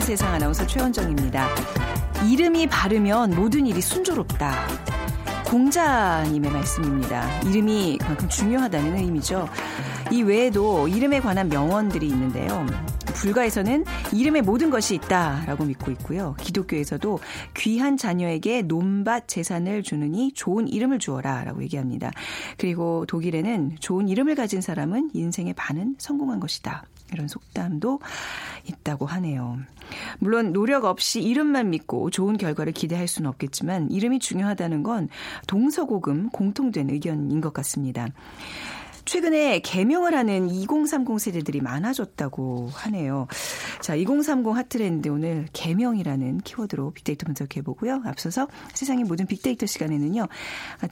보는 세상 아나운서 최원정입니다. 이름이 바르면 모든 일이 순조롭다. 공자님의 말씀입니다. 이름이 그만큼 중요하다는 의미죠. 이 외에도 이름에 관한 명언들이 있는데요. 불가에서는 이름에 모든 것이 있다라고 믿고 있고요. 기독교에서도 귀한 자녀에게 논밭 재산을 주느니 좋은 이름을 주어라라고 얘기합니다. 그리고 독일에는 좋은 이름을 가진 사람은 인생의 반은 성공한 것이다. 이런 속담도 있다고 하네요. 물론 노력 없이 이름만 믿고 좋은 결과를 기대할 수는 없겠지만 이름이 중요하다는 건 동서고금 공통된 의견인 것 같습니다. 최근에 개명을 하는 2030 세대들이 많아졌다고 하네요. 자, 2030 hot trend 오늘 개명이라는 키워드로 빅데이터 분석해 보고요. 앞서서 세상의 모든 빅데이터 시간에는요.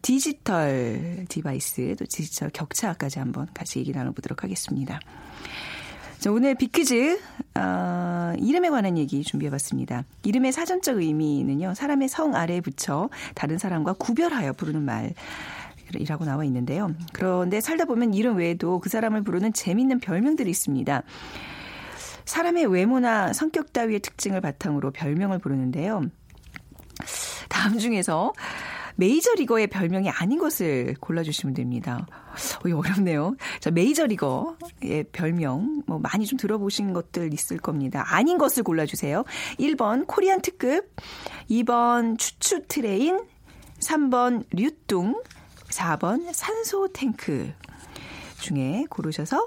디지털 device 또 디지털 격차까지 한번 같이 얘기 나눠 보도록 하겠습니다. 자, 오늘 빅퀴즈 어, 이름에 관한 얘기 준비해봤습니다. 이름의 사전적 의미는요. 사람의 성 아래에 붙여 다른 사람과 구별하여 부르는 말. 이라고 나와 있는데요. 그런데 살다 보면 이름 외에도 그 사람을 부르는 재밌는 별명들이 있습니다. 사람의 외모나 성격 따위의 특징을 바탕으로 별명을 부르는데요. 다음 중에서 메이저리거의 별명이 아닌 것을 골라주시면 됩니다. 어, 어렵네요. 자, 메이저리거의 별명, 뭐, 많이 좀 들어보신 것들 있을 겁니다. 아닌 것을 골라주세요. 1번 Korean 특급, 2번 추추 train, 3번 류뚱, 4번 산소 탱크 중에 고르셔서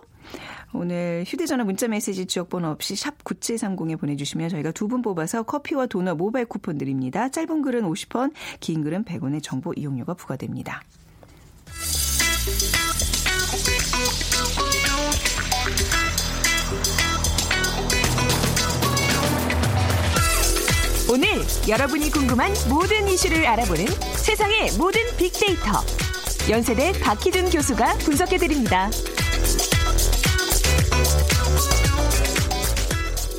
오늘 휴대전화 문자메시지 지역번호 없이 샵 9730에 보내주시면 저희가 두 분 뽑아서 커피와 도넛 모바일 쿠폰 드립니다. 짧은 글은 50원, 긴 글은 100원의 정보 이용료가 부과됩니다. 오늘 여러분이 궁금한 모든 이슈를 알아보는 세상의 모든 빅데이터. 연세대 박희준 교수가 분석해드립니다.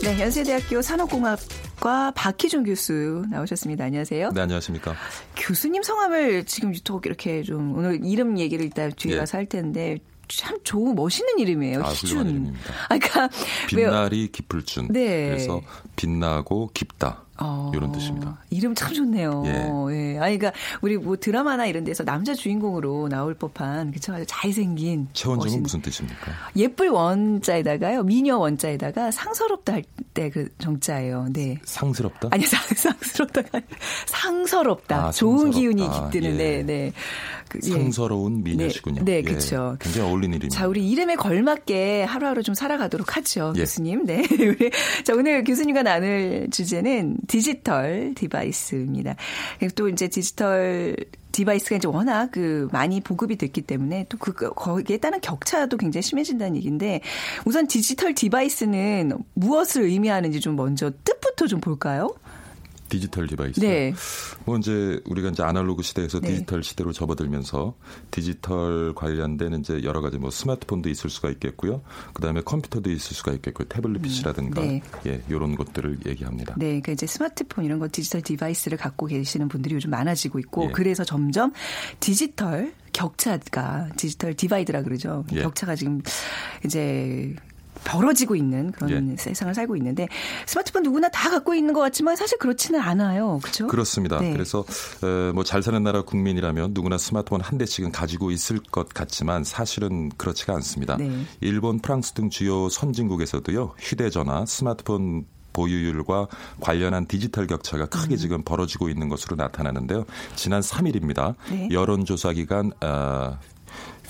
네, 연세대학교 산업공학 과 박희준 교수 나오셨습니다. 안녕하세요. 네, 안녕하십니까. 교수님 성함을 지금 유독 이렇게 좀 오늘 이름 얘기를 이따 뒤에 예. 가서 할 텐데 참 좋은 멋있는 이름이에요. 아, 희준. 아, 그러니까? 빛날이 깊을 준. 네. 그래서 빛나고 깊다. 어, 이런 뜻입니다. 이름 참 좋네요. 예. 예. 아니, 그러니까 우리 뭐 드라마나 이런 데서 남자 주인공으로 나올 법한 그쵸 아주 잘생긴 최원정은 멋있는- 무슨 뜻입니까? 예쁠 원자에다가요 미녀 원자에다가 상서롭다 할 때 그 정자예요. 네. 상스럽다? 아니 상, 상스럽다가 상서롭다. 아, 좋은 상서롭다. 기운이 깃드는 예. 네, 네. 그, 예. 상서로운 미녀시군요. 네, 예, 그쵸. 굉장히 어울리는 이름입니다. 자, 우리 이름에 걸맞게 하루하루 좀 살아가도록 하죠, 예. 교수님. 네. 우리, 자, 오늘 교수님과 나눌 주제는 디지털 device입니다. 또 이제 디지털 device가 이제 워낙 그 많이 보급이 됐기 때문에 또 그, 거기에 따른 격차도 굉장히 심해진다는 얘기인데 우선 디지털 device는 무엇을 의미하는지 좀 먼저 뜻부터 좀 볼까요? 디지털 device. 네. 뭐 이제 우리가 이제 아날로그 시대에서 네. 디지털 시대로 접어들면서 디지털 관련된 이제 여러 가지 뭐 스마트폰도 있을 수가 있겠고요. 그다음에 컴퓨터도 있을 수가 있겠고요. 태블릿 PC라든가 네. 예, 요런 것들을 얘기합니다. 네, 그러니까 이제 스마트폰 이런 거 디지털 device를 갖고 계시는 분들이 요즘 많아지고 있고 예. 그래서 점점 디지털 격차가 디지털 divide라 그러죠. 예. 격차가 지금 이제 벌어지고 있는 그런 예. 세상을 살고 있는데 스마트폰 누구나 다 갖고 있는 것 같지만 사실 그렇지는 않아요. 그렇죠? 그렇습니다. 네. 그래서 뭐 잘 사는 나라 국민이라면 누구나 스마트폰 한 대씩은 가지고 있을 것 같지만 사실은 그렇지가 않습니다. 네. 일본, 프랑스 등 주요 선진국에서도요 휴대전화, 스마트폰 보유율과 관련한 디지털 격차가 크게 지금 벌어지고 있는 것으로 나타나는데요. 지난 3일입니다. 네. 여론조사 기관 어,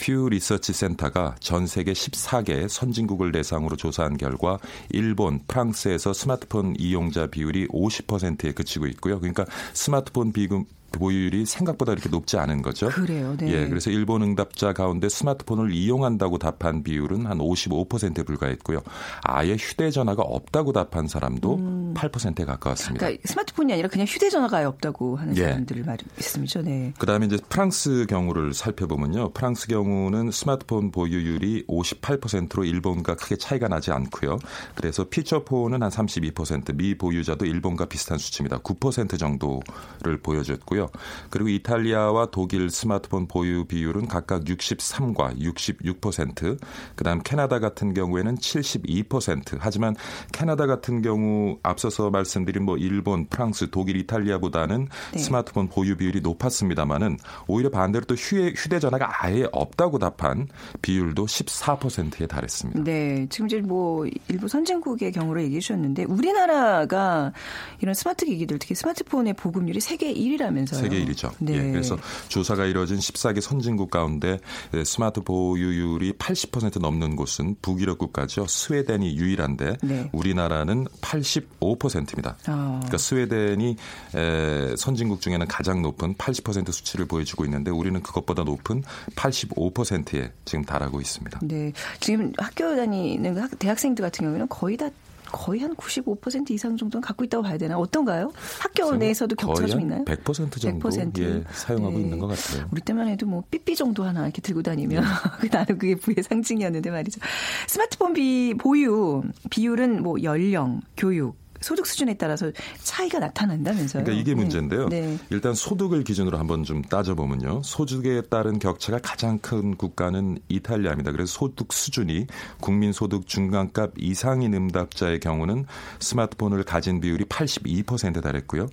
퓨 리서치 센터가 전 세계 14개 선진국을 대상으로 조사한 결과 일본, 프랑스에서 스마트폰 이용자 비율이 50%에 그치고 있고요. 그러니까 스마트폰 비금 보유율이 생각보다 이렇게 높지 않은 거죠. 그래요. 네. 예, 그래서 일본 응답자 가운데 스마트폰을 이용한다고 답한 비율은 한 55%에 불과했고요. 아예 휴대전화가 없다고 답한 사람도 음. 8%에 가까웠습니다. 그러니까 스마트폰이 아니라 그냥 휴대전화가 아예 없다고 하는 예. 사람들을 말씀이죠. 네. 그다음에 이제 프랑스 경우를 살펴보면요. 프랑스 경우는 스마트폰 보유율이 58%로 일본과 크게 차이가 나지 않고요. 그래서 피처폰은 한 32%, 미 보유자도 일본과 비슷한 수치입니다. 9% 정도를 보여줬고요. 그리고 이탈리아와 독일 스마트폰 보유 비율은 각각 63과 66%, 그다음 캐나다 같은 경우에는 72%. 하지만 캐나다 같은 경우 앞서서 말씀드린 뭐 일본, 프랑스, 독일, 이탈리아보다는 네. 스마트폰 보유 비율이 높았습니다만은 오히려 반대로 또 휴대, 휴대전화가 아예 없다고 답한 비율도 14%에 달했습니다. 네, 지금 이제 뭐 일부 선진국의 경우를 얘기해 주셨는데 우리나라가 이런 스마트 기기들 특히 스마트폰의 보급률이 세계 1위라면서 요. 세계 1위죠. 네. 예, 그래서 조사가 이뤄진 14개 선진국 가운데 스마트 보유율이 80% 넘는 곳은 북유럽 국가죠. 스웨덴이 유일한데 네. 우리나라는 85%입니다. 아. 그러니까 스웨덴이 선진국 중에는 가장 높은 80% 수치를 보여주고 있는데 우리는 그것보다 높은 85%에 지금 달하고 있습니다. 네, 지금 학교 다니는 대학생들 같은 경우에는 거의 다 거의 한 95% 이상 정도는 갖고 있다고 봐야 되나? 어떤가요? 학교 내에서도 격차가 좀 있나요? 100% 정도 100%? 예, 사용하고 네. 있는 것 같아요. 우리 때만 해도 뭐 삐삐 정도 하나 이렇게 들고 다니면 네. 나는 그게 부의 상징이었는데 말이죠. 스마트폰 비 보유 비율은 뭐 연령, 교육, 소득 수준에 따라서 차이가 나타난다면서요. 그러니까 이게 네. 문제인데요. 네. 일단 소득을 기준으로 한번 좀 따져보면요. 소득에 따른 격차가 가장 큰 국가는 이탈리아입니다. 그래서 소득 수준이 국민 소득 중간값 이상인 응답자의 경우는 스마트폰을 가진 비율이 82%에 달했고요.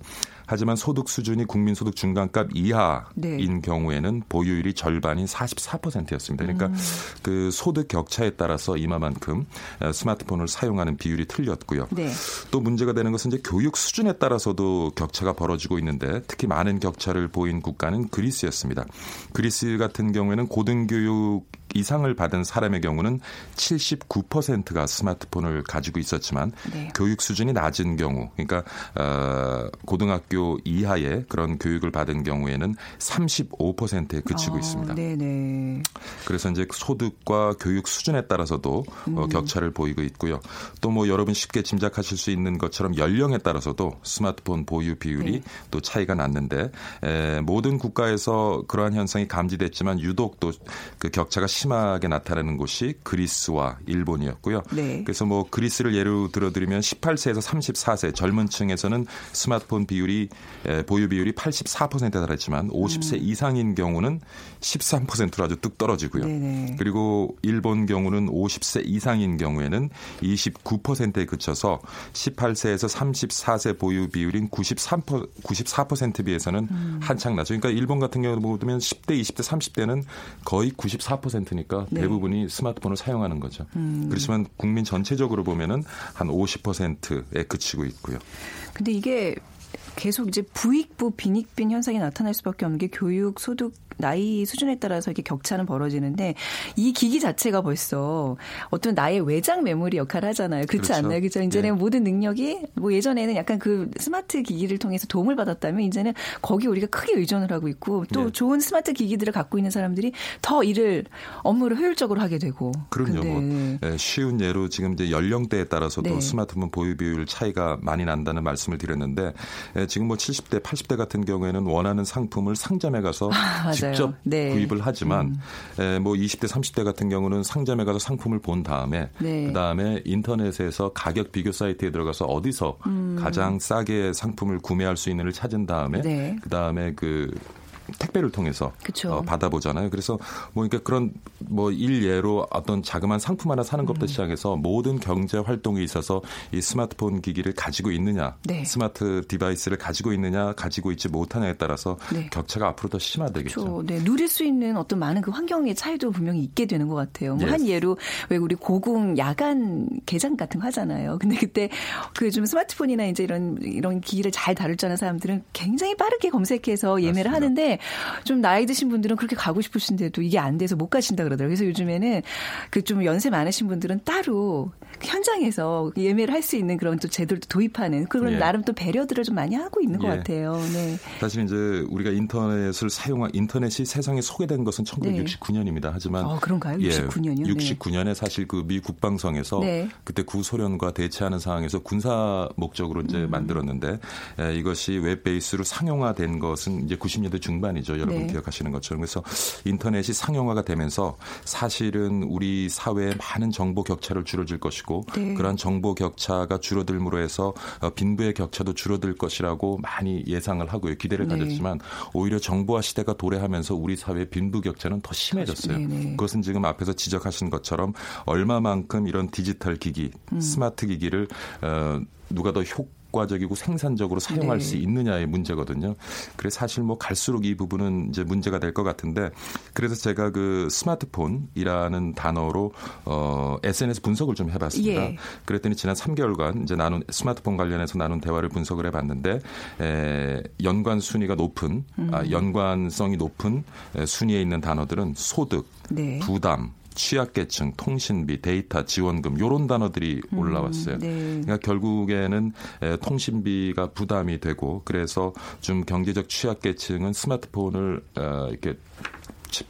하지만 소득 수준이 국민 소득 중간값 이하인 네. 경우에는 보유율이 절반인 44%였습니다. 그러니까 음. 그 소득 격차에 따라서 이마만큼 어, 스마트폰을 사용하는 비율이 틀렸고요. 네. 또 문제가 되는 것은 이제 교육 수준에 따라서도 격차가 벌어지고 있는데 특히 많은 격차를 보인 국가는 그리스였습니다. 그리스 같은 경우에는 고등교육 이상을 받은 사람의 경우는 79%가 스마트폰을 가지고 있었지만 네. 교육 수준이 낮은 경우, 그러니까 어, 고등학교 이하의 그런 교육을 받은 경우에는 35%에 그치고 아, 있습니다. 네네. 그래서 이제 소득과 교육 수준에 따라서도 어, 음. 어, 격차를 보이고 있고요. 또 뭐 여러분 쉽게 짐작하실 수 있는 것처럼 연령에 따라서도 스마트폰 보유 비율이 네. 또 차이가 났는데 에, 모든 국가에서 그러한 현상이 감지됐지만 유독 또 그 격차가 심하게 나타나는 곳이 그리스와 일본이었고요. 네. 그래서 뭐 그리스를 예로 들어드리면 18세에서 34세 젊은 층에서는 스마트폰 비율이 보유 비율이 84%에 달했지만 50세 음. 이상인 경우는 13%로 아주 뚝 떨어지고요. 네네. 그리고 일본 경우는 50세 이상인 경우에는 29%에 그쳐서 18세에서 34세 보유 비율인 93 94% 비해서는 음. 한창 나죠. 그러니까 일본 같은 경우 보면 10대, 20대, 30대는 거의 94% 니까 네. 대부분이 스마트폰을 사용하는 거죠. 음. 그렇지만 국민 전체적으로 보면은 한 50%에 그치고 있고요. 근데 이게 계속 이제 부익부 빈익빈 현상이 나타날 수밖에 없는 게 교육 소득 나이 수준에 따라서 이렇게 격차는 벌어지는데 이 기기 자체가 벌써 어떤 나의 외장 메모리 역할을 하잖아요. 그렇지 그렇죠. 않나요? 그죠? 이제는 네. 모든 능력이 뭐 예전에는 약간 그 스마트 기기를 통해서 도움을 받았다면 이제는 거기 우리가 크게 의존을 하고 있고 또 네. 좋은 스마트 기기들을 갖고 있는 사람들이 더 일을 업무를 효율적으로 하게 되고. 그럼요. 뭐 네, 쉬운 예로 지금 이제 연령대에 따라서도 네. 스마트폰 보유 비율 차이가 많이 난다는 말씀을 드렸는데 지금 뭐 70대, 80대 같은 경우에는 원하는 상품을 상점에 가서 아, 직접 네. 구입을 하지만 음. 에, 뭐 20대 30대 같은 경우는 상점에 가서 상품을 본 다음에 네. 그 다음에 인터넷에서 가격 비교 사이트에 들어가서 어디서 음. 가장 싸게 상품을 구매할 수 있는을 찾은 다음에 네. 그 다음에 그 택배를 통해서 어, 받아보잖아요. 그래서 뭐 그러니까 그런 뭐 일예로 어떤 자그마한 상품 하나 사는 것부터 음. 시작해서 모든 경제 활동에 있어서 이 스마트폰 기기를 가지고 있느냐, 네. 스마트 device를 가지고 있느냐, 가지고 있지 못하냐에 따라서 네. 격차가 앞으로 더 심화되겠죠. 그렇죠. 네, 누릴 수 있는 어떤 많은 그 환경의 차이도 분명히 있게 되는 것 같아요. 뭐 한 예. 예로 왜 우리 고궁 야간 개장 같은 거 하잖아요. 근데 그때 그 좀 스마트폰이나 이제 이런 이런 기기를 잘 다룰 줄 아는 사람들은 굉장히 빠르게 검색해서 예매를 맞습니다. 하는데 좀 나이 드신 분들은 그렇게 가고 싶으신데도 이게 안 돼서 못 가신다 그러더라고요. 그래서 요즘에는 그 좀 연세 많으신 분들은 따로 현장에서 예매를 할 수 있는 그런 또 제도를 도입하는 그런 예. 나름 또 배려들을 좀 많이 하고 있는 것 예. 같아요. 네. 사실 이제 우리가 인터넷을 사용한 인터넷이 세상에 소개된 것은 1969년입니다. 하지만 어, 그런가요? 69년 이요? 네. 69년에 사실 그 미 국방성에서 네. 그때 구소련과 대치하는 상황에서 군사 목적으로 이제 음. 만들었는데 에, 이것이 web base로 상용화된 것은 이제 90년대 중반 이죠. 여러분 네. 기억하시는 것처럼 그래서 인터넷이 상용화가 되면서 사실은 우리 사회에 많은 정보 격차를 줄여줄 것이고 네. 그러한 정보 격차가 줄어들므로 해서 어, 빈부의 격차도 줄어들 것이라고 많이 예상을 하고요. 기대를 네. 가졌지만 오히려 정보화 시대가 도래하면서 우리 사회의 빈부 격차는 더 심해졌어요. 네네. 그것은 지금 앞에서 지적하신 것처럼 얼마만큼 이런 디지털 기기, 음. 스마트 기기를 어, 누가 더 효과 적이고 생산적으로 사용할 네. 수 있느냐의 문제거든요. 그래서 사실 뭐 갈수록 이 부분은 이제 문제가 될 것 같은데 그래서 제가 그 스마트폰이라는 단어로 어, SNS 분석을 좀 해봤습니다. 예. 그랬더니 지난 3개월간 이제 나눈 스마트폰 관련해서 나눈 대화를 분석을 해봤는데 에, 연관 순위가 높은 음. 아, 연관성이 높은 에, 순위에 있는 단어들은 소득, 네. 부담, 취약계층, 통신비, 데이터 지원금 요런 단어들이 올라왔어요. 네. 그러니까 결국에는 에, 통신비가 부담이 되고 그래서 좀 경제적 취약계층은 스마트폰을 어, 이렇게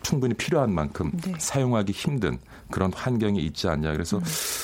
충분히 필요한 만큼 네. 사용하기 힘든 그런 환경이 있지 않냐. 그래서 음.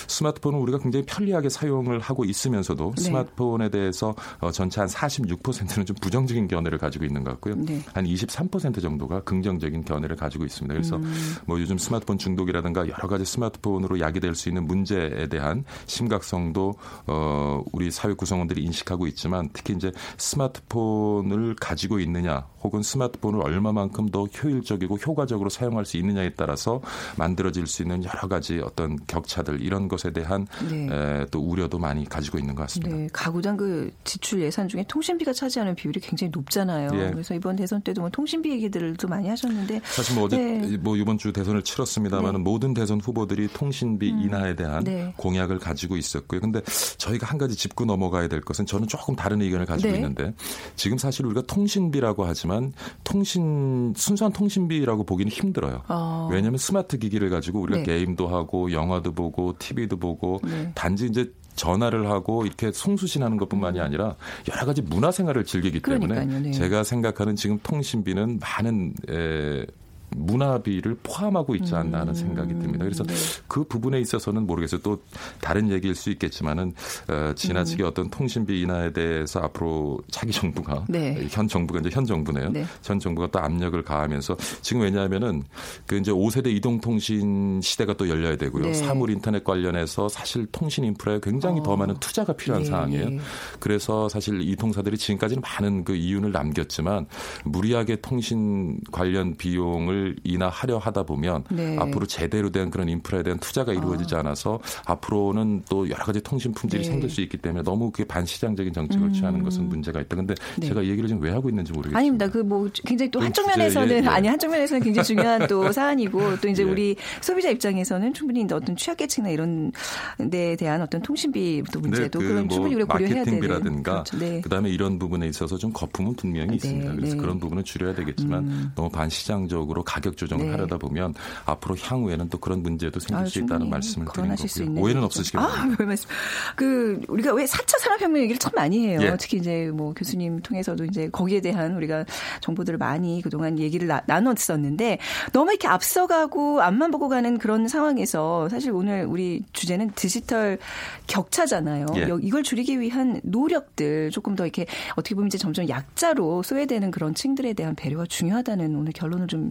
스마트폰은 우리가 굉장히 편리하게 사용을 하고 있으면서도 네. 스마트폰에 대해서 어, 전체 한 46%는 좀 부정적인 견해를 가지고 있는 것 같고요. 네. 한23% 정도가 긍정적인 견해를 가지고 있습니다. 그래서 음. 뭐 요즘 스마트폰 중독이라든가 여러 가지 스마트폰으로 야기될 수 있는 문제에 대한 심각성도 어 우리 사회 구성원들이 인식하고 있지만 특히 이제 스마트폰을 가지고 있느냐 혹은 스마트폰을 얼마만큼 더 효율적이고 효과적으로 사용할 수 있느냐에 따라서 만들어질 수 있는 여러 가지 어떤 격차들 이런 것에 대한 네. 에, 또 우려도 많이 가지고 있는 것 같습니다. 네, 가구당 그 지출 예산 중에 통신비가 차지하는 비율이 굉장히 높잖아요. 예. 그래서 이번 대선 때도 뭐 통신비 얘기들도 많이 하셨는데 사실 뭐 어제 네. 뭐 이번 주 대선을 치렀습니다만 네. 모든 대선 후보들이 통신비 인하에 대한 네. 공약을 가지고 있었고요. 근데 저희가 한 가지 짚고 넘어가야 될 것은 저는 조금 다른 의견을 가지고 네. 있는데 지금 사실 우리가 통신비라고 하지만 통신 순수한 통신비라고 보기는 힘들어요. 어. 왜냐하면 스마트 기기를 가지고 우리가 네. 게임도 하고 영화도 보고 TV 도 보고 네. 단지 이제 전화를 하고 이렇게 송수신하는 것뿐만이 아니라 여러 가지 문화 생활을 즐기기 때문에 그러니까요, 네. 제가 생각하는 지금 통신비는 많은 에, 문화비를 포함하고 있지 않나 하는 생각이 듭니다. 그래서 네. 그 부분에 있어서는 모르겠어요. 또 다른 얘기일 수 있겠지만은 어, 지나치게 음. 어떤 통신비 인하에 대해서 앞으로 차기 정부가 네. 현 정부가 이제 현 정부네요. 네. 현 정부가 또 압력을 가하면서 지금 왜냐하면은 그 이제 5세대 이동통신 시대가 또 열려야 되고요. 네. 사물 인터넷 관련해서 사실 통신 인프라에 굉장히 더 많은 투자가 필요한 예, 상황이에요. 예. 그래서 사실 이 통사들이 지금까지는 많은 그 이윤을 남겼지만 무리하게 통신 관련 비용을 인하하려 하다 보면 네. 앞으로 제대로 된 그런 인프라에 대한 투자가 이루어지지 않아서 앞으로는 또 여러 가지 통신 품질이 네. 생길 수 있기 때문에 너무 그게 반시장적인 정책을 취하는 것은 문제가 있다. 근데 네. 제가 이 얘기를 지금 왜 하고 있는지 모르겠습니다. 아닙니다. 그 뭐 굉장히 또 한쪽 면에서는 예, 예. 아니 한쪽 면에서는 굉장히 중요한 또 사안이고 또 이제 예. 우리 소비자 입장에서는 충분히 이제 어떤 취약계층이나 이런 데에 대한 어떤 통신비 또 문제도 그 그런 뭐 충분히 우리가 고려해야 되는 마케팅비라든가 그렇죠. 네. 그다음에 이런 부분에 있어서 좀 거품은 분명히 네, 있습니다. 그래서 네. 그런 부분은 줄여야 되겠지만 너무 반시장적으로 가격 조정을 네. 하려다 보면 앞으로 향후에는 또 그런 문제도 생길 아유, 수 있다는 말씀을 수 거고요. 오해는. 없으시길 아, 바랍니다. 왜 말씀? 그 우리가 왜 4차 산업혁명 얘기를 참 많이 해요. 예. 특히 이제 뭐 교수님 통해서도 이제 거기에 대한 우리가 정보들을 많이 그동안 얘기를 나, 나눴었는데 너무 이렇게 앞서가고 앞만 보고 가는 그런 상황에서 사실 오늘 우리 주제는 디지털 격차잖아요. 예. 여- 이걸 줄이기 위한 노력들 조금 더 이렇게 어떻게 보면 이제 점점 약자로 소외되는 그런 층들에 대한 배려가 중요하다는 오늘 결론을 좀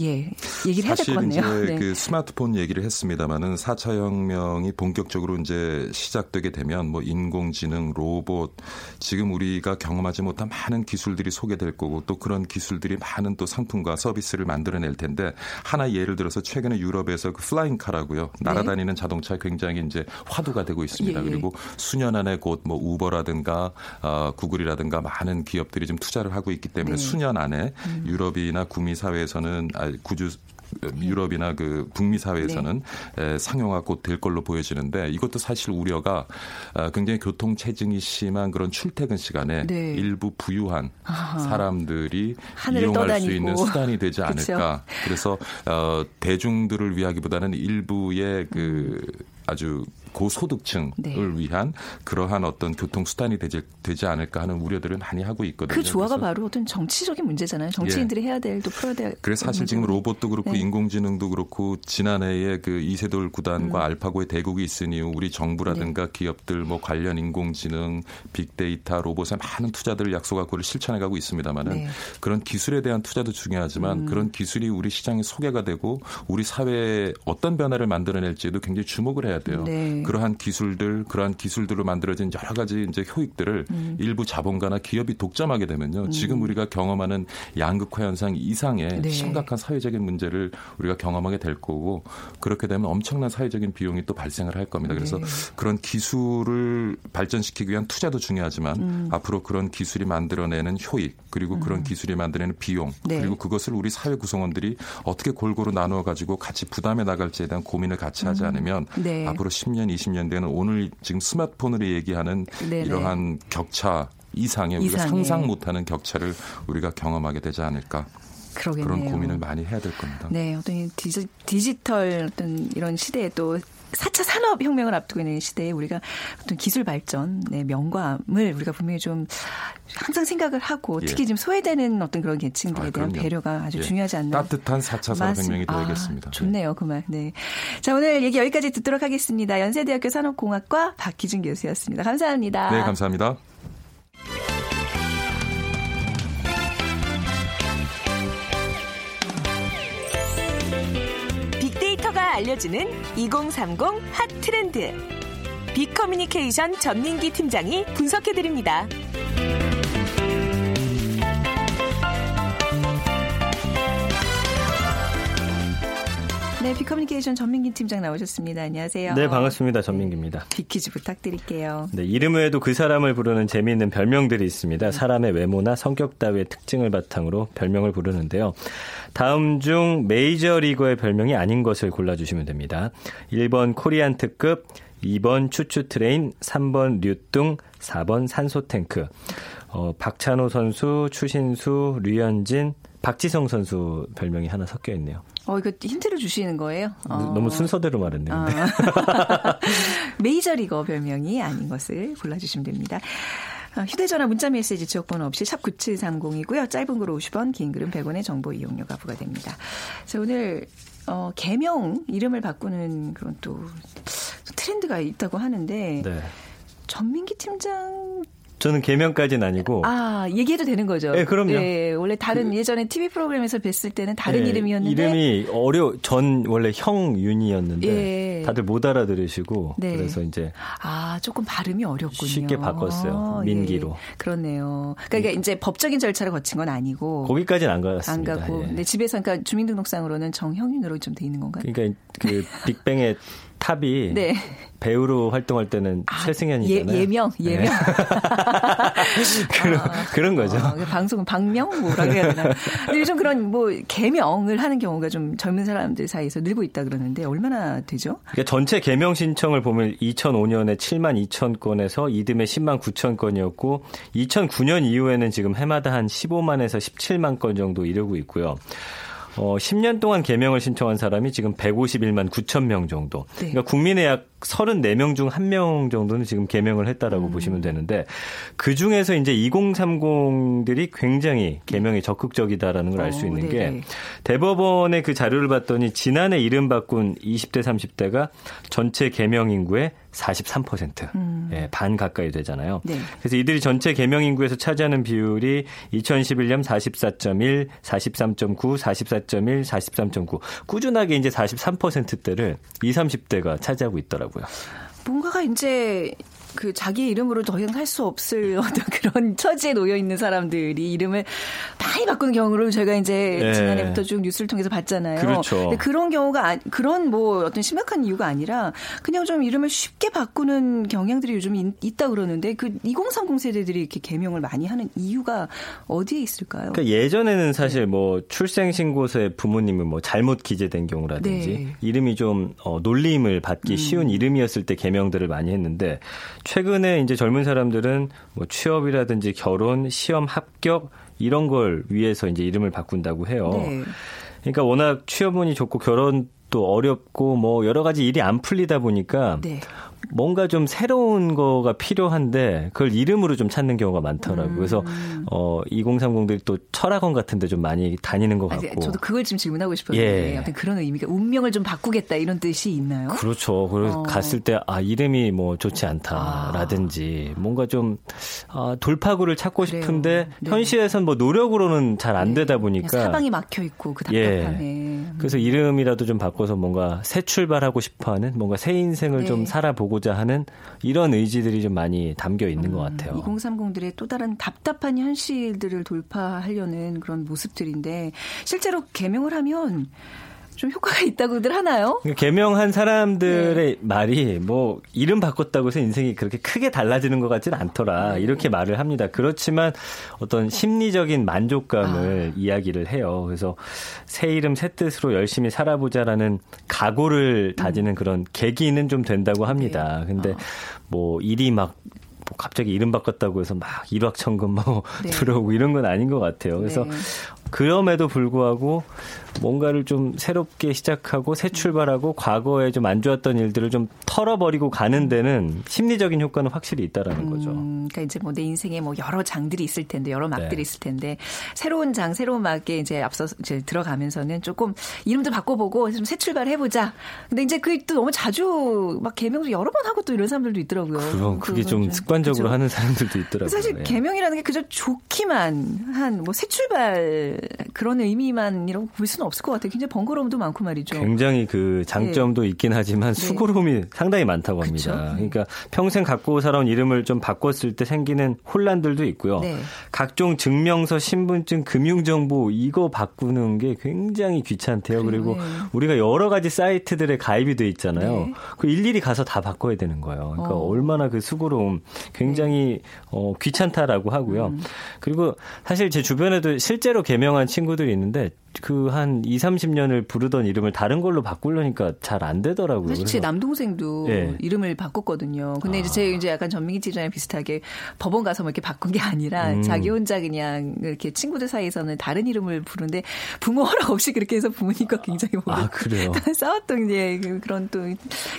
예, 얘기를 해야 될것 사실 같네요. 이제 네. 그 스마트폰 얘기를 했습니다마는 4차 혁명이 본격적으로 이제 시작되게 되면 뭐 인공지능, 로봇 지금 우리가 경험하지 못한 많은 기술들이 소개될 거고 또 그런 기술들이 많은 또 상품과 서비스를 만들어낼 텐데 하나 예를 들어서 최근에 유럽에서 그 플라잉카라고요. 날아다니는 자동차 굉장히 이제 화두가 되고 있습니다. 네. 예, 예. 그리고 수년 안에 곧 뭐 우버라든가 어, 구글이라든가 많은 기업들이 좀 투자를 하고 있기 때문에 네. 수년 안에 유럽이나 구미 사회에서는 아, 구주 유럽이나 그 북미 사회에서는 네. 상용화 곧 될 걸로 보여지는데 이것도 사실 우려가 아, 굉장히 교통 체증이 심한 그런 출퇴근 시간에 네. 일부 부유한 아하. 사람들이 이용할 떠다니고. 수 있는 수단이 되지 않을까. 그래서 어, 대중들을 위하기보다는 일부의 그 음. 아주 고소득층을 네. 위한 그러한 어떤 교통수단이 되지, 되지 않을까 하는 우려들을 많이 하고 있거든요. 그 조화가 바로 어떤 정치적인 문제잖아요. 정치인들이 예. 해야 될 또 풀어야 될. 그래서 사실 지금 로봇도 그렇고 네. 인공지능도 그렇고 지난해에 그 이세돌 구단과 음. 알파고의 대국이 있은 이후 우리 정부라든가 네. 기업들 뭐 관련 인공지능, 빅데이터, 로봇에 많은 투자들을 약속하고 그걸 실천해가고 있습니다만은 네. 그런 기술에 대한 투자도 중요하지만 음. 그런 기술이 우리 시장에 소개가 되고 우리 사회에 어떤 변화를 만들어낼지에도 굉장히 주목을 해야 돼요. 네. 네. 그러한 기술들, 그러한 기술들로 만들어진 여러 가지 이제 효익들을 음. 일부 자본가나 기업이 독점하게 되면요. 음. 지금 우리가 경험하는 양극화 현상 이상의 네. 심각한 사회적인 문제를 우리가 경험하게 될 거고 그렇게 되면 엄청난 사회적인 비용이 또 발생을 할 겁니다. 그래서 네. 그런 기술을 발전시키기 위한 투자도 중요하지만 음. 앞으로 그런 기술이 만들어내는 효익 그리고 그런 음. 기술이 만들어내는 비용 네. 그리고 그것을 우리 사회 구성원들이 어떻게 골고루 나누어 가지고 같이 부담해 나갈지에 대한 고민을 같이 하지 음. 않으면 네. 앞으로 10년 20년 대는 오늘 지금 스마트폰으로 얘기하는 네네. 이러한 격차 이상의 우리가 이상의. 상상 못하는 격차를 우리가 경험하게 되지 않을까. 그러겠네요. 그런 고민을 많이 해야 될 겁니다. 네, 어떤 디지, 디지털 어떤 이런 시대에 또 4차 산업혁명을 앞두고 있는 시대에 우리가 어떤 기술 발전, 네, 명감을 우리가 분명히 좀 항상 생각을 하고 예. 특히 지금 소외되는 어떤 그런 계층들에 아, 대한 배려가 아주 예. 중요하지 않나. 따뜻한 4차 산업혁명이 되겠습니다. 아, 좋네요, 그 말. 네. 자, 오늘 얘기 여기까지 듣도록 하겠습니다. 연세대학교 산업공학과 박기준 교수였습니다. 감사합니다. 네, 감사합니다. 알려주는 2030 핫 트렌드. 빅커뮤니케이션 전민기 팀장이 분석해드립니다. 네, 빅커뮤니케이션 전민기 팀장 나오셨습니다. 안녕하세요. 네, 반갑습니다. 전민기입니다. 빅퀴즈 부탁드릴게요. 네, 이름 외에도 그 사람을 부르는 재미있는 별명들이 있습니다. 사람의 외모나 성격 따위의 특징을 바탕으로 별명을 부르는데요. 다음 중 메이저리거의 별명이 아닌 것을 골라주시면 됩니다. 1번 코리안 특급, 2번 추추트레인, 3번 류뚱, 4번 산소탱크. 어, 박찬호 선수, 추신수, 류현진, 박지성 선수 별명이 하나 섞여 있네요. 어, 이거 힌트를 주시는 거예요? 어. 너무 순서대로 말했네요. 아. 메이저리거 별명이 아닌 것을 골라주시면 됩니다. 어, 휴대전화 문자메시지 지역번호 없이 샵 9730이고요. 짧은 글은 50원, 긴 글은 100원의 정보 이용료가 부과됩니다. 자, 오늘 어, 개명 이름을 바꾸는 그런 또 트렌드가 있다고 하는데 네. 전민기 팀장 저는 개명까지는 아니고. 아, 얘기해도 되는 거죠? 네, 그럼요. 네, 원래 다른 그, 예전에 TV 프로그램에서 뵀을 때는 다른 네, 이름이었는데. 이름이 어려, 전 원래 형윤이었는데. 예. 다들 못 알아들으시고. 네. 그래서 이제. 아, 조금 발음이 어렵군요. 쉽게 바꿨어요. 아, 민기로. 예. 그렇네요. 그러니까 이제 법적인 절차를 거친 건 아니고. 거기까지는 안 갔습니다. 안 가고. 예. 근데 집에서 그러니까 주민등록상으로는 정형윤으로 좀 돼 있는 건가요? 그러니까 그 빅뱅의 탑이 네. 배우로 활동할 때는 아, 최승현이잖아요. 예, 명 예명. 네. 그런, 아, 그런 거죠. 어, 방송은 박명 뭐라 그래야 되나. 근데 요즘 그런 뭐 개명을 하는 경우가 좀 젊은 사람들 사이에서 늘고 있다 그러는데 얼마나 되죠? 그러니까 전체 개명 신청을 보면 2005년에 7만 2천 건에서 이듬해 10만 9천 건이었고 2009년 이후에는 지금 해마다 한 15만에서 17만 건 정도 이르고 있고요. 어, 10년 동안 개명을 신청한 사람이 지금 151만 9천 명 정도. 네. 그러니까 국민의 약 34명 중 1명 정도는 지금 개명을 했다라고 음. 보시면 되는데 그 중에서 이제 2030들이 굉장히 개명에 적극적이다라는 걸 알수 어, 있는 어, 게 대법원의 그 자료를 봤더니 지난해 이름 바꾼 20대 30대가 전체 개명 인구의 43%, 음. 예, 반 가까이 되잖아요. 네. 그래서 이들이 전체 개명 인구에서 차지하는 비율이 2011년 44.1, 43.9, 44.1, 43.9 꾸준하게 이제 43%대를 20, 30대가 차지하고 있더라고요. 뭔가가 이제 그 자기 이름으로 더 이상 살수 없을 어떤 그런 처지에 놓여 있는 사람들이 이름을 많이 바꾸는 경우를 저희가 이제 네. 지난해부터 쭉 뉴스를 통해서 봤잖아요. 그렇죠. 그런 경우가 아- 그런 뭐 어떤 심각한 이유가 아니라 그냥 좀 이름을 쉽게 바꾸는 경향들이 요즘 있- 있다 그러는데 그 2030 세대들이 이렇게 개명을 많이 하는 이유가 어디에 있을까요? 그러니까 예전에는 사실 뭐 출생 신고서에 부모님은 뭐 잘못 기재된 경우라든지 네. 음. 이름이 좀 어, 놀림을 받기 쉬운 이름이었을 때 개명들을 많이 했는데 최근에 이제 젊은 사람들은 뭐 취업이라든지 결혼, 시험 합격 이런 걸 위해서 이제 이름을 바꾼다고 해요. 네. 그러니까 워낙 취업운이 좋고 결혼도 어렵고 뭐 여러 가지 일이 안 풀리다 보니까 네. 뭔가 좀 새로운 거가 필요한데 그걸 이름으로 좀 찾는 경우가 많더라고요. 그래서 음. 어 2030들이 또 철학원 같은 데 좀 많이 다니는 것 아, 같고. 저도 그걸 지금 질문하고 싶었는데 예. 아무튼 그런 의미가 운명을 좀 바꾸겠다 이런 뜻이 있나요? 그렇죠. 그래서 어. 갔을 때, 아, 이름이 뭐 좋지 않다라든지, 뭔가 좀, 아, 돌파구를 찾고 그래요. 싶은데, 네. 현실에선 뭐 노력으로는 잘 안 되다 보니까. 사방이 막혀 있고 그 예. 답답함에. 그래서 이름이라도 좀 바꿔서 뭔가 새 출발하고 싶어 하는, 뭔가 새 인생을 네. 좀 살아보고 자 하는 이런 의지들이 좀 많이 담겨 있는 것 같아요. 2030들의 또 다른 답답한 현실들을 돌파하려는 그런 모습들인데 실제로 개명을 하면 좀 효과가 있다고들 하나요? 그러니까 개명한 사람들의 네. 말이 뭐 이름 바꿨다고 해서 인생이 그렇게 크게 달라지는 것 같지는 않더라 네. 이렇게 말을 합니다. 그렇지만 어떤 심리적인 만족감을 아. 이야기를 해요. 그래서 새 이름 새 뜻으로 열심히 살아보자라는 각오를 다지는 그런 계기는 좀 된다고 합니다. 음. 네. 근데 아. 뭐 일이 막뭐 갑자기 이름 바꿨다고 해서 막 일확천금 뭐 네. 들어오고 이런 건 아닌 것 같아요. 그래서 네. 그럼에도 불구하고 뭔가를 좀 새롭게 시작하고 새 출발하고 과거에 좀 안 좋았던 일들을 좀 털어버리고 가는 데는 심리적인 효과는 확실히 있다라는 거죠. 음, 그러니까 이제 뭐 내 인생에 뭐 여러 장들이 있을 텐데 여러 막들이 네. 있을 텐데 새로운 장, 새로운 막에 이제 앞서 이제 들어가면서는 조금 이름도 바꿔보고 좀 새 출발해 보자. 근데 이제 그게 또 너무 자주 막 개명도 여러 번 하고 또 이런 사람들도 있더라고요. 그럼 그게 그거 좀 습관적으로 그죠? 하는 사람들도 있더라고요. 사실 예. 개명이라는 게 그저 좋기만 한 뭐 새 출발 그런 의미만이라고 볼 수는 없을 것 같아요. 굉장히 번거로움도 많고 말이죠. 굉장히 그 장점도 있긴 하지만 수고로움이 상당히 많다고 합니다. 네. 그쵸? 그러니까 평생 갖고 살아온 이름을 좀 바꿨을 때 생기는 혼란들도 있고요. 네. 각종 증명서, 신분증, 금융정보 이거 바꾸는 게 굉장히 귀찮대요. 그리고 네. 우리가 여러 가지 사이트들에 가입이 돼 있잖아요. 네. 그 일일이 가서 다 바꿔야 되는 거예요. 그러니까 어. 얼마나 그 수고로움 굉장히 어, 귀찮다라고 하고요. 음. 그리고 사실 제 주변에도 실제로 개명 한 친구들이 있는데 그한 2, 30년을 부르던 이름을 다른 걸로 바꾸려니까 잘 안 되더라고요. 사실 제 남동생도 예. 이름을 바꿨거든요. 근데 이제 제 이제 약간 전민기 기자랑 비슷하게 법원 가서 뭐 이렇게 바꾼 게 아니라 음. 자기 혼자 그냥 이렇게 친구들 사이에서는 다른 이름을 부르는데 부모 허락 없이 그렇게 해서 부모님과 굉장히 뭐 아, 그래요? 싸웠던 그- 그런 또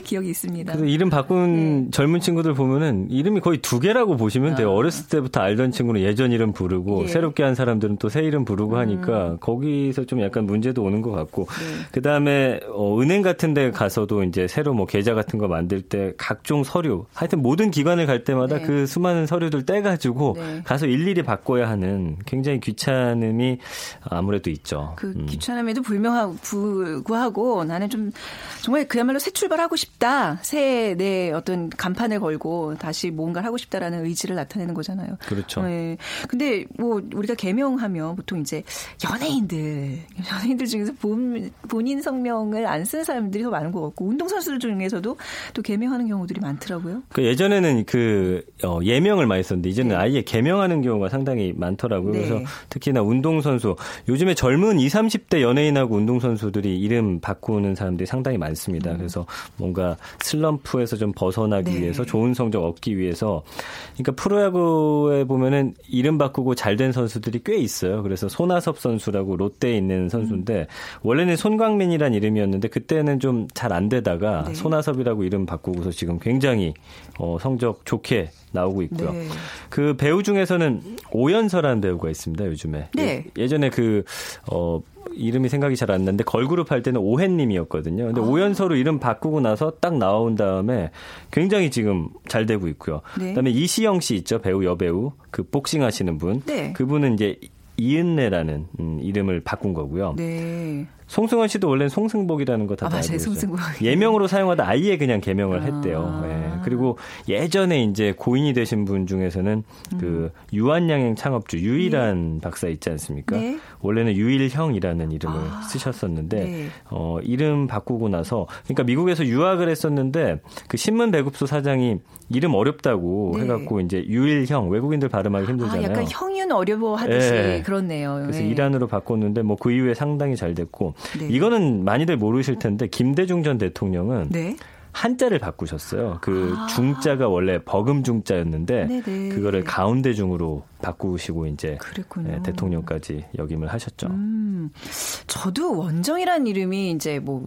기억이 있습니다. 그래서 이름 바꾼 네. 젊은 친구들 보면은 이름이 거의 두 개라고 보시면 돼요. 어렸을 때부터 알던 친구는 예전 이름 부르고 아. 예. 음. 새롭게 한 사람들은 또 새 이름 부르고 하니까 거기서 좀 약간 문제도 오는 것 같고 네. 그 다음에 어, 은행 같은 데 가서도 이제 새로 뭐 계좌 같은 거 만들 때 각종 서류 하여튼 모든 기관을 갈 때마다 네. 그 수많은 서류들 떼가지고 네. 가서 일일이 바꿔야 하는 굉장히 귀찮음이 아무래도 있죠. 그 음. 귀찮음에도 불명하고 불구하고 나는 좀 정말 그야말로 새 출발하고 싶다. 새내 어떤 간판을 걸고 다시 뭔가를 하고 싶다라는 의지를 나타내는 거잖아요. 그렇죠. 네. 근데 뭐 우리가 개명하면 보통 이제 연예인들 연예인들 중에서 본, 본인 성명을 안 쓴 사람들이 더 많은 것 같고 운동선수들 중에서도 또 개명하는 경우들이 많더라고요. 그 예전에는 그 어, 예명을 많이 썼는데 이제는 네. 아예 개명하는 경우가 상당히 많더라고요. 네. 그래서 특히나 운동선수 요즘에 젊은 20, 30대 연예인하고 운동선수들이 이름 바꾸는 사람들이 상당히 많습니다. 그래서 뭔가 슬럼프에서 좀 벗어나기 음. 네. 위해서 좋은 성적 얻기 위해서 그러니까 프로야구에 보면은 이름 바꾸고 잘된 선수들이 꽤 있어요. 그래서 손아섭 선수라고 롯데에 있는 선수인데 원래는 손광민이란 이름이었는데 그때는 좀 잘 안 되다가 네. 손아섭이라고 이름 바꾸고서 지금 굉장히 어, 성적 좋게 나오고 있고요. 네. 그 배우 중에서는 오연서라는 배우가 있습니다. 요즘에 네. 예, 예전에 그 어, 이름이 생각이 잘 안 나는데 걸그룹 할 때는 오해님이었거든요. 아. 근데 오연서로 이름 바꾸고 나서 딱 나온 다음에 굉장히 지금 잘 되고 있고요. 네. 그다음에 이시영 씨 있죠 배우 여배우 그 복싱 하시는 분. 네. 그분은 이제 이은내라는 음, 이름을 바꾼 거고요. 네. 송승헌 씨도 원래는 송승복이라는 거다 아. 알고. 송승복. 예명으로 사용하다 아예 그냥 개명을 아. 했대요. 예. 아. 그리고 예전에 이제 고인이 되신 분 중에서는 음. 그 유한양행 창업주 유일한 네. 박사 있지 않습니까? 네. 원래는 유일형이라는 이름을 아. 쓰셨었는데 네. 어 이름 바꾸고 나서 그러니까 미국에서 유학을 했었는데 그 신문 배급소 사장이 이름 어렵다고 네. 해갖고 이제 유일형 외국인들 발음하기 힘들잖아요. 아, 약간 형윤 어려워 하듯이 네. 그렇네요. 그래서 네. 이란으로 바꿨는데 뭐 그 이후에 상당히 잘 됐고 네. 이거는 많이들 모르실 텐데 김대중 전 대통령은 네. 한자를 바꾸셨어요. 그 아. 중자가 원래 버금 중자였는데 네네. 그거를 가운데 중으로 바꾸시고 이제 네, 대통령까지 역임을 하셨죠. 음, 저도 원정이라는 이름이 이제 뭐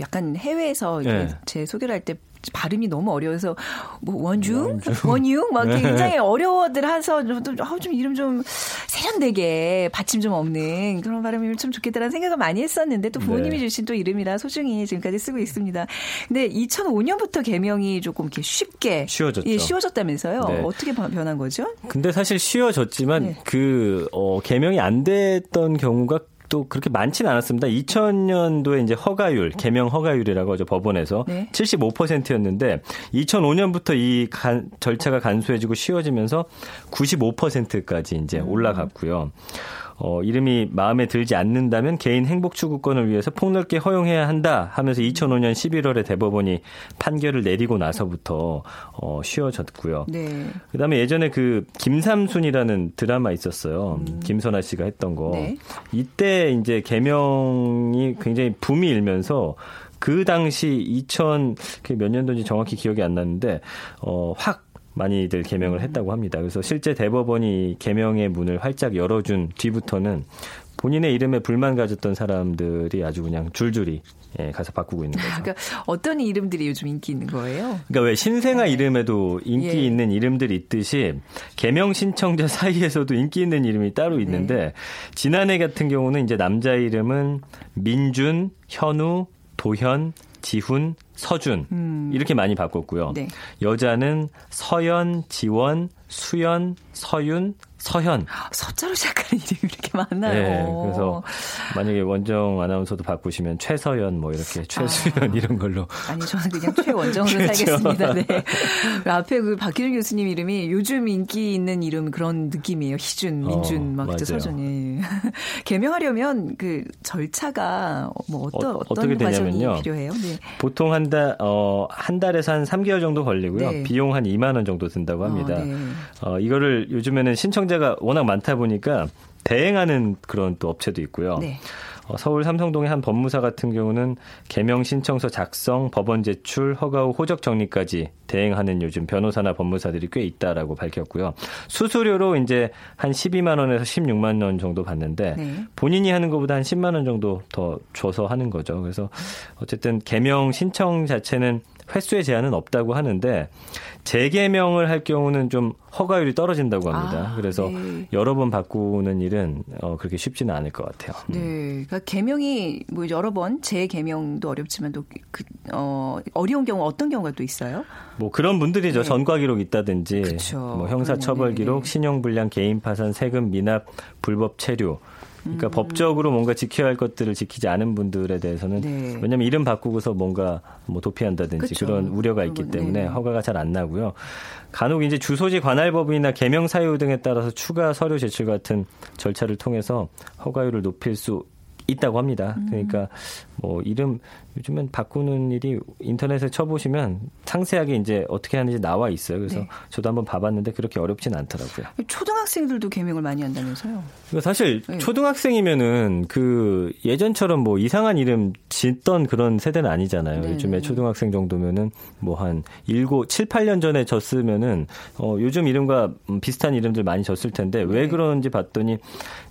약간 해외에서 네. 제 소개를 할 때 발음이 너무 어려워서 뭐 원중, 원유 막 네. 굉장히 어려워들 해서 좀, 어, 좀 이름 좀 세련되게 받침 좀 없는 그런 발음이면 참 좋겠다라는 생각을 많이 했었는데 또 부모님이 네. 주신 또 이름이라 소중히 지금까지 쓰고 있습니다. 근데 2005년부터 개명이 조금 이렇게 쉽게 쉬워졌죠. 예, 쉬워졌다면서요. 네. 어떻게 변한 거죠? 근데 사실 쉬워졌지만 네. 그 어, 개명이 안 됐던 경우가 또 그렇게 많지는 않았습니다. 2000년도에 이제 허가율, 개명 허가율이라고 하죠, 법원에서. 네. 75%였는데 2005년부터 이 간, 절차가 간소해지고 쉬워지면서 95%까지 이제 음. 올라갔고요. 어, 이름이 마음에 들지 않는다면 개인 행복 추구권을 위해서 폭넓게 허용해야 한다 하면서 2005년 11월에 대법원이 판결을 내리고 나서부터 어, 쉬워졌고요. 네. 그다음에 예전에 그 김삼순이라는 드라마 있었어요. 음. 김선아 씨가 했던 거. 네. 이때 이제 개명이 굉장히 붐이 일면서 그 당시 2000 몇 년도인지 정확히 기억이 안 나는데 어, 확 많이들 개명을 했다고 합니다. 그래서 실제 대법원이 개명의 문을 활짝 열어준 뒤부터는 본인의 이름에 불만 가졌던 사람들이 아주 그냥 줄줄이 예, 가서 바꾸고 있는 거죠. 그러니까 어떤 이름들이 요즘 인기 있는 거예요? 그러니까 왜 신생아 네. 이름에도 인기 예. 있는 이름들이 있듯이 개명 신청자 사이에서도 인기 있는 이름이 따로 있는데 네. 지난해 같은 경우는 이제 남자 이름은 민준, 현우, 도현, 지훈, 서준 음. 이렇게 많이 바꿨고요. 네. 여자는 서연, 지원, 수연, 서윤, 서현. 서자로 시작하는 이름이 이렇게 많나요? 네, 그래서 만약에 원정 아나운서도 바꾸시면 최서연 뭐 이렇게 최수연 아. 이런 걸로. 아니 저는 그냥 최원정으로 그렇죠. 살겠습니다. 네. 그 앞에 그 박기준 교수님 이름이 요즘 인기 있는 이름 그런 느낌이에요. 희준, 민준 어, 막 서준이. 개명하려면 그 절차가 뭐 어떤 어, 어떤 과정이 필요해요? 네. 보통 한 달, 어, 한 달에서 한 3개월 정도 걸리고요. 네. 비용 한 2만 원 정도 든다고 합니다. 어, 네. 어, 이거를 요즘에는 신청자가 워낙 많다 보니까 대행하는 그런 또 업체도 있고요. 네. 어, 서울 삼성동의 한 법무사 같은 경우는 개명 신청서 작성, 법원 제출, 허가 후 호적 정리까지 대행하는 요즘 변호사나 법무사들이 꽤 있다라고 밝혔고요. 수수료로 이제 한 12만 원에서 16만 원 정도 받는데 네. 본인이 하는 것보다 한 10만 원 정도 더 줘서 하는 거죠. 그래서 어쨌든 개명 신청 자체는 횟수의 제한은 없다고 하는데 재개명을 할 경우는 좀 허가율이 떨어진다고 합니다. 아, 그래서 네. 여러 번 바꾸는 일은 어, 그렇게 쉽지는 않을 것 같아요. 음. 네, 그러니까 개명이 뭐 여러 번 재개명도 어렵지만 또 그, 어, 어려운 경우 어떤 경우가 또 있어요? 뭐 그런 분들이죠. 네. 전과 기록 있다든지, 그쵸. 뭐 형사 처벌 기록, 네. 신용 불량, 개인 파산, 세금 미납, 불법 체류. 그러니까 음. 법적으로 뭔가 지켜야 할 것들을 지키지 않은 분들에 대해서는 네. 왜냐하면 이름 바꾸고서 뭔가 뭐 도피한다든지 그쵸. 그런 우려가 있기 때문에 네. 허가가 잘 안 나고요. 간혹 이제 주소지 관할법이나 개명 사유 등에 따라서 추가 서류 제출 같은 절차를 통해서 허가율을 높일 수 있다고 합니다. 음. 그러니까 뭐 이름 요즘엔 바꾸는 일이 인터넷에 쳐보시면 상세하게 이제 어떻게 하는지 나와 있어요. 그래서 네. 저도 한번 봐봤는데 그렇게 어렵진 않더라고요. 초등학생들도 개명을 많이 한다면서요? 사실 네. 초등학생이면은 그 예전처럼 뭐 이상한 이름 짓던 그런 세대는 아니잖아요. 네. 요즘에 초등학생 정도면은 뭐 한 7, 7, 8년 전에 졌으면은 어 요즘 이름과 비슷한 이름들 많이 졌을 텐데 왜 네. 그런지 봤더니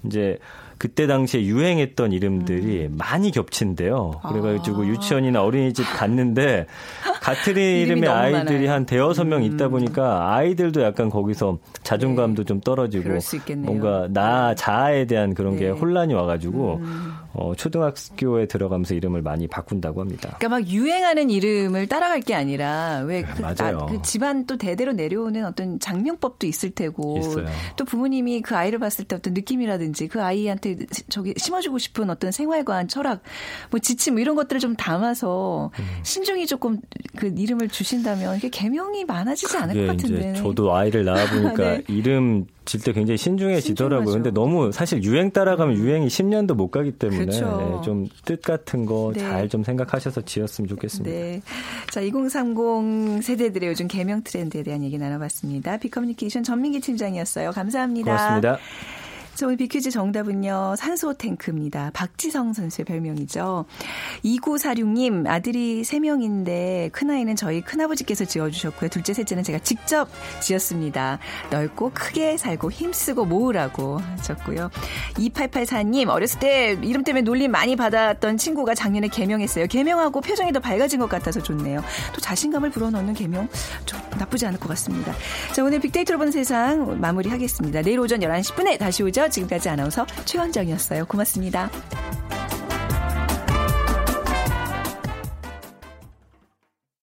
이제 그때 당시에 유행했던 이름들이 음. 많이 겹친대요. 그래가지고 아. 유치원이나 어린이집 갔는데 같은 이름의 아이들이 한 대여섯 명 있다 음. 보니까 아이들도 약간 거기서 자존감도 네. 좀 떨어지고 뭔가 나 자아에 대한 그런 네. 게 혼란이 와가지고 음. 어, 초등학교에 들어가면서 이름을 많이 바꾼다고 합니다. 그러니까 막 유행하는 이름을 따라갈 게 아니라 왜그 네, 맞아요. 그 집안 또 대대로 내려오는 어떤 장명법도 있을 테고 있어요. 또 부모님이 그 아이를 봤을 때 어떤 느낌이라든지 그 아이한테 저기 심어주고 싶은 어떤 생활관, 철학, 뭐 지침 뭐 이런 것들을 좀 담아서 음. 신중히 조금 그 이름을 주신다면 이게 개명이 많아지지 않을 것 같은데. 저도 아이를 낳아 보니까 네. 이름 질 때 굉장히 신중해지더라고요. 신중하죠. 근데 너무 사실 유행 따라가면 유행이 10년도 못 가기 때문에 그렇죠. 좀뜻 같은 거 네. 잘좀 생각하셔서 지었으면 좋겠습니다. 네. 자, 2030 세대들의 요즘 개명 트렌드에 대한 얘기 나눠봤습니다. 비커뮤니케이션 전민기 팀장이었어요. 감사합니다. 고맙습니다. 자, 오늘 비퀴즈 정답은요. 산소 탱크입니다. 박지성 선수의 별명이죠. 2946님, 아들이 3명인데 큰아이는 저희 큰아버지께서 지어주셨고요. 둘째, 셋째는 제가 직접 지었습니다. 넓고 크게 살고 힘쓰고 모으라고 하셨고요. 2884님, 어렸을 때 이름 때문에 놀림 많이 받았던 친구가 작년에 개명했어요. 개명하고 표정이 더 밝아진 것 같아서 좋네요. 또 자신감을 불어넣는 개명 좀 나쁘지 않을 것 같습니다. 자, 오늘 빅데이터로 보는 세상 마무리하겠습니다. 내일 오전 11시 분에 다시 오죠. 지금까지 아나운서 최원정이었어요. 고맙습니다.